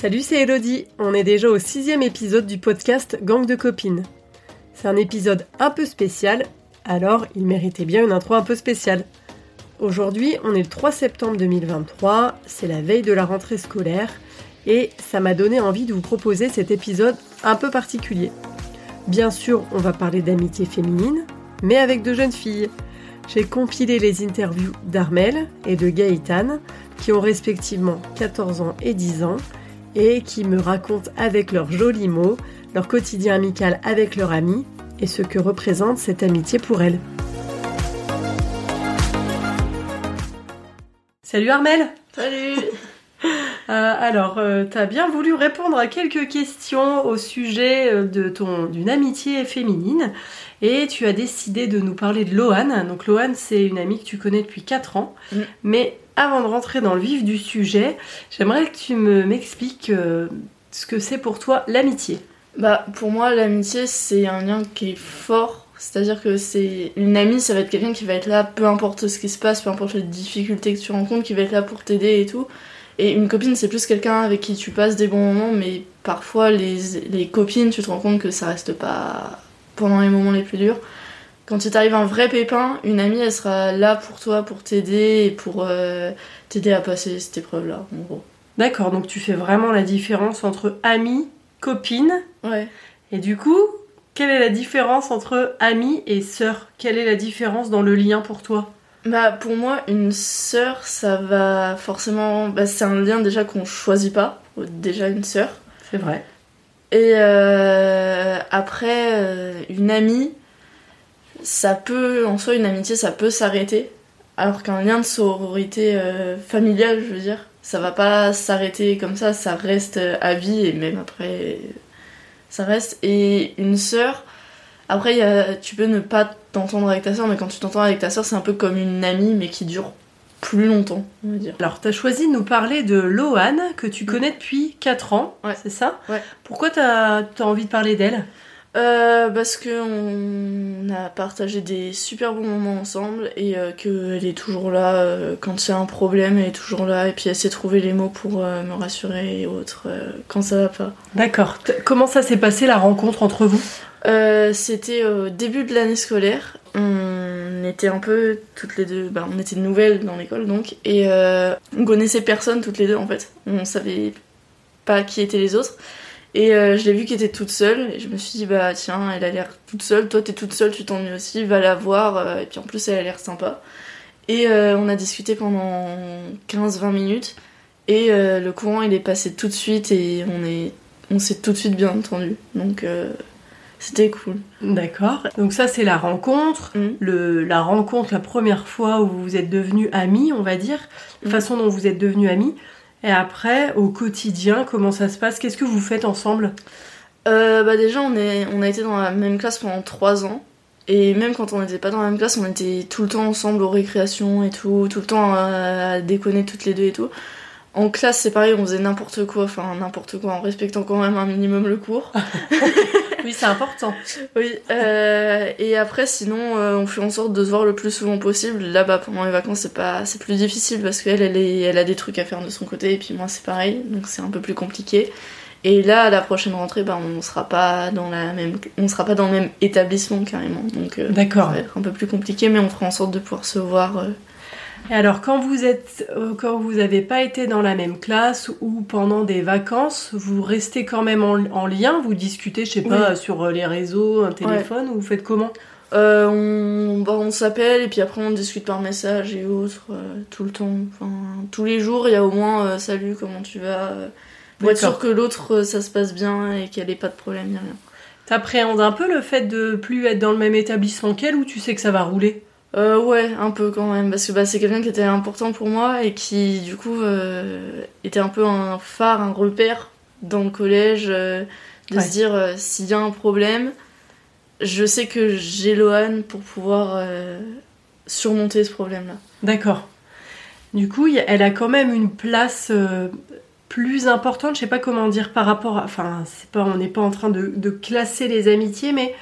Salut, c'est Elodie. On est déjà au sixième épisode du podcast Gang de copines. C'est un épisode un peu spécial, alors il méritait bien une intro un peu spéciale. Aujourd'hui, on est le 3 septembre 2023, c'est la veille de la rentrée scolaire, et ça m'a donné envie de vous proposer cet épisode un peu particulier. Bien sûr, on va parler d'amitié féminine, mais avec de jeunes filles. J'ai compilé les interviews d'Armel et de Gaëtane, qui ont respectivement 14 ans et 10 ans, et qui me racontent avec leurs jolis mots leur quotidien amical avec leur amie et ce que représente cette amitié pour elles. Salut Armel Salut Euh, alors, euh, t'as bien voulu répondre à quelques questions au sujet euh, de ton d'une amitié féminine et tu as décidé de nous parler de Loane. Donc Loane, c'est une amie que tu connais depuis 4 ans. Mm. Mais avant de rentrer dans le vif du sujet, j'aimerais que tu me m'expliques euh, ce que c'est pour toi l'amitié. Bah pour moi l'amitié c'est un lien qui est fort, c'est-à-dire que c'est une amie ça va être quelqu'un qui va être là peu importe ce qui se passe, peu importe les difficultés que tu rencontres, qui va être là pour t'aider et tout. Et une copine c'est plus quelqu'un avec qui tu passes des bons moments mais parfois les, les copines tu te rends compte que ça reste pas pendant les moments les plus durs. Quand il t'arrive un vrai pépin, une amie elle sera là pour toi, pour t'aider et pour euh, t'aider à passer cette épreuve là en gros. D'accord, donc tu fais vraiment la différence entre amie, copine Ouais. Et du coup, quelle est la différence entre amie et sœur? Quelle est la différence dans le lien pour toi? Bah pour moi une sœur ça va forcément bah, c'est un lien déjà qu'on choisit pas. Déjà une sœur. C'est vrai. et euh, après euh, une amie ça peut en soi une amitié ça peut s'arrêter. Alors qu'un lien de sororité euh, familiale je veux dire ça va pas s'arrêter comme ça ça reste à vie et même après ça reste. Et une sœur après il y a- tu peux ne pas t'entendre avec ta sœur mais quand tu t'entends avec ta sœur c'est un peu comme une amie mais qui dure plus longtemps on va dire. Alors, tu as choisi de nous parler de Loane, que tu connais depuis 4 ans, Ouais. c'est ça? Ouais. Pourquoi tu as, envie de parler d'elle? Euh, parce que on a partagé des super bons moments ensemble et euh, qu'elle est toujours là euh, quand a un problème, elle est toujours là et puis elle sait trouver les mots pour euh, me rassurer et autres quand ça va pas. D'accord. Comment ça s'est passé la rencontre entre vous? C'était au début de l'année scolaire. On était un peu toutes les deux, bah, on était nouvelles dans l'école donc et on connaissait personne toutes les deux en fait. On savait pas qui étaient les autres. Et euh, je l'ai vue qui était toute seule et je me suis dit bah tiens elle a l'air toute seule, toi t'es toute seule tu t'ennuies aussi, va la voir euh, et puis en plus elle a l'air sympa. Et euh, on a discuté pendant 15-20 minutes et euh, le courant il est passé tout de suite et on est on s'est tout de suite bien entendu donc c'était cool. D'accord. Donc ça, c'est la rencontre. Mhm. Le, la rencontre, la première fois où vous êtes devenus amis, on va dire. La Mhm. façon dont vous êtes devenus amis. Et après, au quotidien, comment ça se passe? Qu'est-ce que vous faites ensemble? Euh, bah déjà on, on a été dans la même classe pendant 3 ans. Et même quand on n'était pas dans la même classe on était tout le temps ensemble aux récréations et tout, tout le temps à déconner toutes les deux et tout. En classe c'est pareil on faisait n'importe quoi, enfin n'importe quoi en respectant quand même un minimum le cours. Oui, c'est important. Oui, euh, et après sinon euh, on fait en sorte de se voir le plus souvent possible. Là bas pendant les vacances c'est pas c'est plus difficile parce qu'elle elle, est- elle a des trucs à faire de son côté et puis moi c'est pareil donc c'est un peu plus compliqué. Et là à la prochaine rentrée bah on sera pas dans la même on sera pas dans le même établissement carrément donc euh, ça D'accord. va être un peu plus compliqué mais on fera en sorte de pouvoir se voir. Et alors, quand vous êtes, quand vous n'avez pas été dans la même classe ou pendant des vacances, vous restez quand même en, en lien, vous discutez, je sais pas, Oui. sur euh, les réseaux, un téléphone, ou vous faites comment? Euh, on bah, on s'appelle et puis après on discute par message et autres euh, tout le temps. Enfin tous les jours il y a au moins euh, salut comment tu vas? pour être sûr que l'autre ça se passe bien et qu'elle ait pas de problème ni rien. T'appréhendes un peu le fait de plus être dans le même établissement qu'elle ou tu sais que ça va rouler? Euh, ouais, un peu quand même, parce que bah, c'est quelqu'un qui était important pour moi et qui, du coup, euh, était un peu un phare, un repère dans le collège, euh, de Ouais. se dire s'il y a un problème, je sais que j'ai Lohan pour pouvoir surmonter ce problème-là. D'accord. Du coup, elle a quand même une place plus importante, je sais pas comment dire par rapport à. Enfin, c'est pas, on n'est pas en train de, de classer les amitiés, mais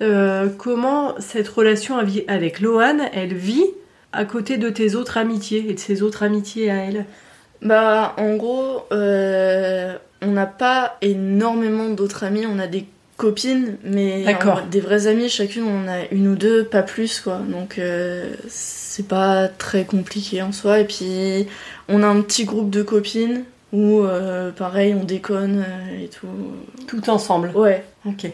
euh, comment cette relation avec Lohan, elle vit à côté de tes autres amitiés et de ses autres amitiés à elle? Bah, en gros, euh, on n'a pas énormément d'autres amis, on a des copines, mais des vraies amies, chacune on en a une ou deux, pas plus quoi. Donc euh, c'est pas très compliqué en soi. Et puis on a un petit groupe de copines où euh, pareil on déconne et tout. Tout ensemble. Ouais. Ok.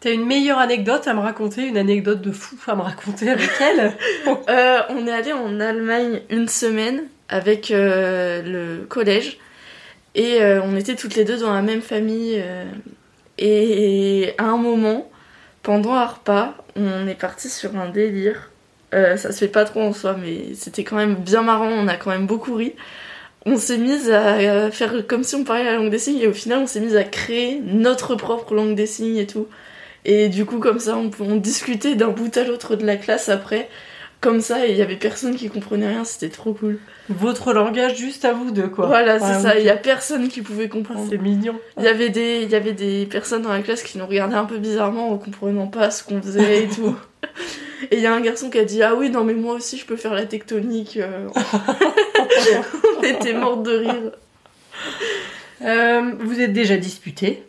T'as une meilleure anecdote à me raconter, une anecdote de fou à me raconter avec elle Euh, on est allé en Allemagne une semaine avec euh, le collège et euh, on était toutes les deux dans la même famille. et à un moment, pendant un repas, on est parti sur un délire. Ça se fait pas trop en soi, mais c'était quand même bien marrant. On a quand même beaucoup ri. On s'est mis à faire comme si on parlait la langue des signes et au final, on s'est mis à créer notre propre langue des signes et tout. Et du coup, comme ça, on, on discutait d'un bout à l'autre de la classe après comme ça et il y avait personne qui comprenait rien, c'était trop cool. Votre langage juste à vous deux, quoi. Voilà, c'est Ouais, ça, il y a personne qui pouvait Ah, comprendre. C'est mignon. Il y avait des il y avait des personnes dans la classe qui nous regardaient un peu bizarrement en comprenant pas ce qu'on faisait et tout. Et il y a un garçon qui a dit "Ah oui, non mais moi aussi je peux faire la tectonique." euh. On était morts de rire. Euh, vous êtes déjà disputé.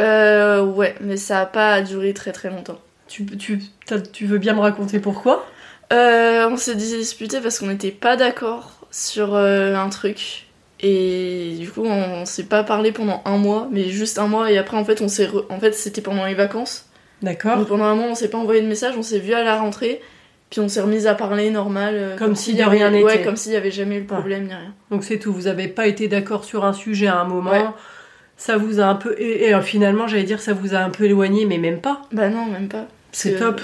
Euh ouais, mais ça a pas duré très très longtemps. Tu, tu, tu veux bien me raconter pourquoi? Euh, on s'est disputé parce qu'on n'était pas d'accord sur euh, un truc. Et du coup, on s'est pas parlé pendant un mois, mais juste un mois. Et après, en fait, on s'est re- en fait, c'était pendant les vacances. D'accord. Donc pendant un mois, on s'est pas envoyé de message, on s'est vu à la rentrée. Puis on s'est remis à parler normal. euh, Comme si s'il de y avait- rien n'était. Ouais, comme s'il y avait jamais eu le problème ni rien. Donc c'est tout. Vous avez pas été d'accord sur un sujet à un moment. Ouais. Ça vous a un peu. Et, et, euh, finalement, j'allais dire, ça vous a un peu éloigné, mais même pas. Bah non, même pas. C'est top.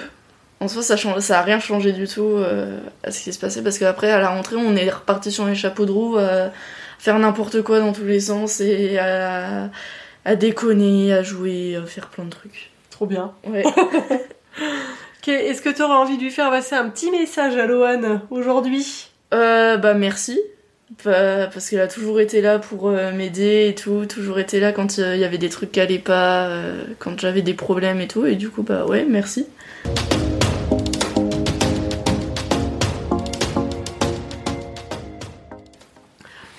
En soi, ça, change, ça a rien changé du tout euh, à ce qui se passait. Parce qu'après, à la rentrée, on est reparti sur les chapeaux de roue, à faire n'importe quoi dans tous les sens et à, à déconner, à jouer, à faire plein de trucs. Trop bien. Ouais. Ok, Est-ce que tu auras envie de lui faire passer un petit message à Loane aujourd'hui? Euh, bah merci. Bah, parce qu'elle a toujours été là pour euh, m'aider et tout, toujours été là quand euh, il y avait des trucs qui allaient pas, euh, quand j'avais des problèmes et tout, et du coup bah ouais, merci.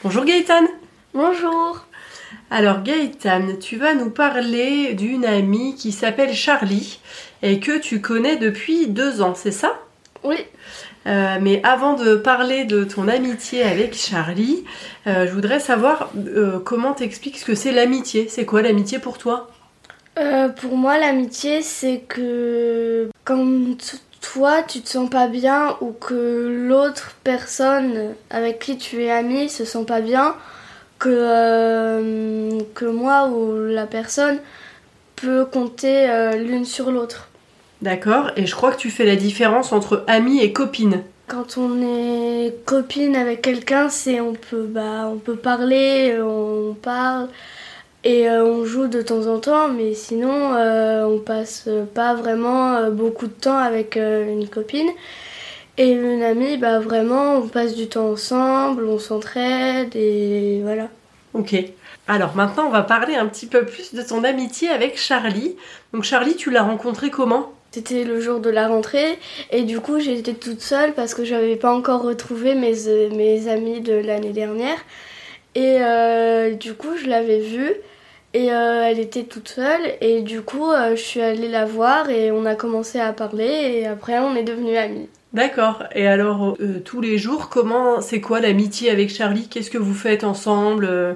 Bonjour Gaëtan. Bonjour. Alors Gaëtan, tu vas nous parler d'une amie qui s'appelle Charlie et que tu connais depuis deux ans, c'est ça? Oui. Euh, mais avant de parler de ton amitié avec Charlie, euh, je voudrais savoir euh, comment t'expliques ce que c'est l'amitié. C'est quoi l'amitié pour toi? Pour moi, l'amitié, c'est que quand toi, tu te sens pas bien ou que l'autre personne avec qui tu es ami se sent pas bien, que, moi ou la personne peut compter l'une sur l'autre. D'accord Et je crois que tu fais la différence entre ami et copine. Quand on est copine avec quelqu'un, c'est on peut bah on peut parler, euh, on parle et euh, on joue de temps en temps, mais sinon euh, on passe pas vraiment euh, beaucoup de temps avec euh, une copine. Et une amie, bah vraiment on passe du temps ensemble, on s'entraide et voilà. Ok. Alors maintenant, on va parler un petit peu plus de ton amitié avec Charlie. Donc Charlie, tu l'as rencontré comment? C'était le jour de la rentrée. Et du coup j'étais toute seule parce que j'avais pas encore retrouvé mes, euh, mes amis de l'année dernière. Et euh, du coup je l'avais vue. Et euh, elle était toute seule. Et du coup je suis allée la voir et on a commencé à parler. Et après on est devenus amis. D'accord. Et alors, tous les jours, comment, c'est quoi l'amitié avec Charlie? Qu'est-ce que vous faites ensemble?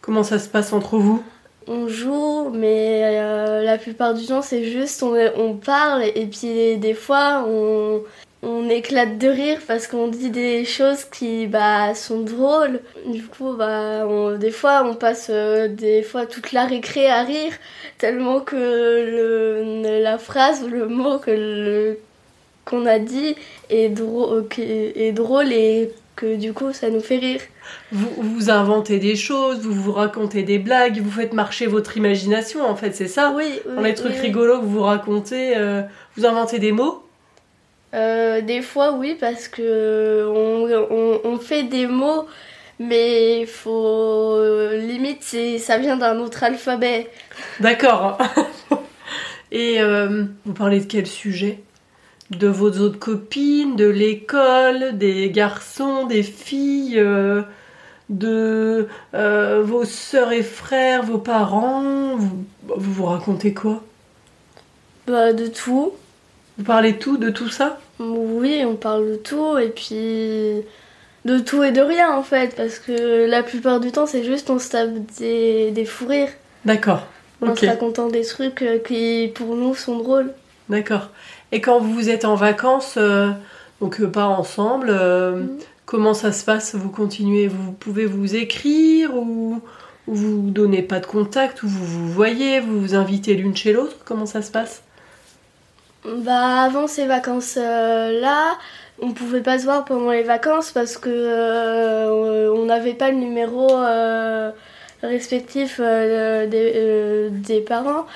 Comment ça se passe entre vous? On joue mais euh, la plupart du temps c'est juste on, parle et puis des fois on, on éclate de rire parce qu'on dit des choses qui bah, sont drôles. Du coup, bah, des fois, on passe euh, des fois toute la récré à rire tellement que la phrase ou le mot qu'on a dit est drôle, est drôle et que du coup, ça nous fait rire. vous, vous inventez des choses, vous vous racontez des blagues, vous faites marcher votre imagination, en fait, c'est ça Oui, oui, Dans les trucs oui, rigolos que vous racontez, euh, vous inventez des mots Euh, des fois, oui, parce que on, on- on fait des mots, mais il faut limite, c'est ça vient d'un autre alphabet. D'accord. Et euh, vous parlez de quel sujet? De vos autres copines, de l'école, des garçons, des filles, euh, de euh, vos sœurs et frères, vos parents vous, vous vous racontez quoi? Bah, de tout. Vous parlez tout de tout ça? Oui, on parle de tout et puis de tout et de rien en fait, parce que la plupart du temps, c'est juste on se tape des, des fous rires D'accord. en Ok. se racontant des trucs euh, qui pour nous sont drôles. D'accord. Et quand vous êtes en vacances, euh, donc euh, pas ensemble, euh, Mhm. comment ça se passe? Vous continuez, vous pouvez vous écrire ou, ou vous donnez pas de contact ou vous vous voyez, vous vous invitez l'une chez l'autre? Comment ça se passe? Bah, avant ces vacances-là, on pouvait pas se voir pendant les vacances parce que euh, on n'avait pas le numéro euh, respectif des, des parents.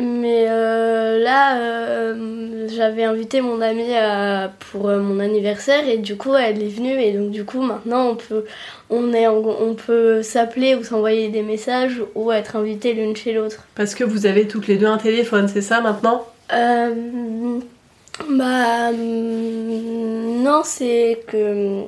Mais euh, là, euh, j'avais invité mon amie à- pour euh, mon anniversaire et du coup, elle est venue et donc du coup, maintenant, on peut, on est, en- on peut s'appeler ou s'envoyer des messages ou être invité l'une chez l'autre. Parce que vous avez toutes les deux un téléphone, c'est ça maintenant? Euh, bah hum, non, c'est que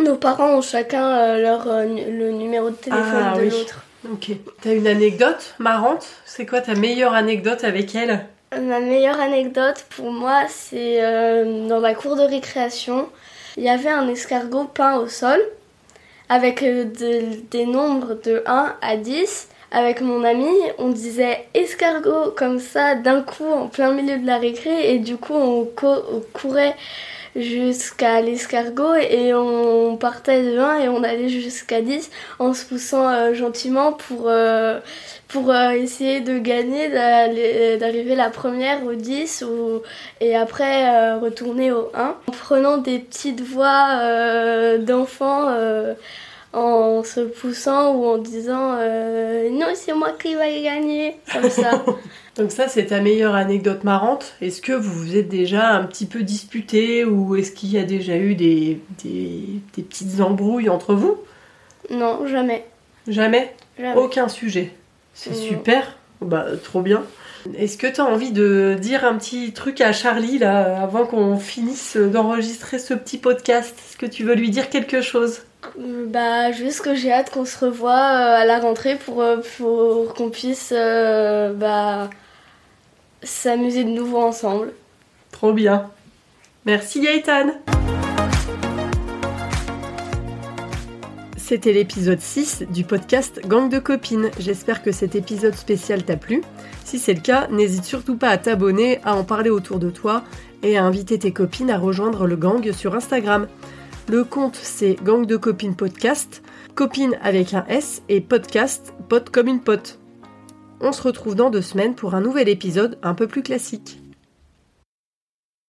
nos parents ont chacun euh, leur euh, le numéro de téléphone Ah, de oui. l'autre. Ok. T'as une anecdote marrante? C'est quoi ta meilleure anecdote avec elle? Ma meilleure anecdote pour moi, c'est euh, dans la cour de récréation, il y avait un escargot peint au sol avec euh, de- des nombres de 1 à 10. Avec mon ami, on disait escargot comme ça d'un coup en plein milieu de la récré et du coup on, on courait jusqu'à l'escargot et on partait de 1 et on allait jusqu'à 10 en se poussant euh, gentiment pour, euh, pour euh, essayer de gagner, d'aller- d'arriver la première au 10 ou, et après euh, retourner au 1 en prenant des petites voix euh, d'enfants euh, en se poussant ou en disant euh, non c'est moi qui vais gagner comme ça. Donc ça, c'est ta meilleure anecdote marrante. Est-ce que vous vous êtes déjà un petit peu disputé ou est-ce qu'il y a déjà eu des, des, des petites embrouilles entre vous? Non jamais. Jamais? Jamais. Aucun sujet. C'est super. Bah, trop bien. Est-ce que tu as envie de dire un petit truc à Charlie là avant qu'on finisse d'enregistrer ce petit podcast? Est-ce que tu veux lui dire quelque chose? Bah juste que j'ai hâte qu'on se revoie euh, à la rentrée pour, euh, pour qu'on puisse euh, bah, s'amuser de nouveau ensemble. Trop bien. Merci Gaëtan. C'était l'épisode 6 du podcast Gang de copines. J'espère que cet épisode spécial t'a plu. Si c'est le cas, n'hésite surtout pas à t'abonner, à en parler autour de toi et à inviter tes copines à rejoindre le gang sur Instagram. Le compte c'est Gang de copines podcast, copine avec un S et podcast, pote comme une pote. On se retrouve dans deux semaines pour un nouvel épisode un peu plus classique.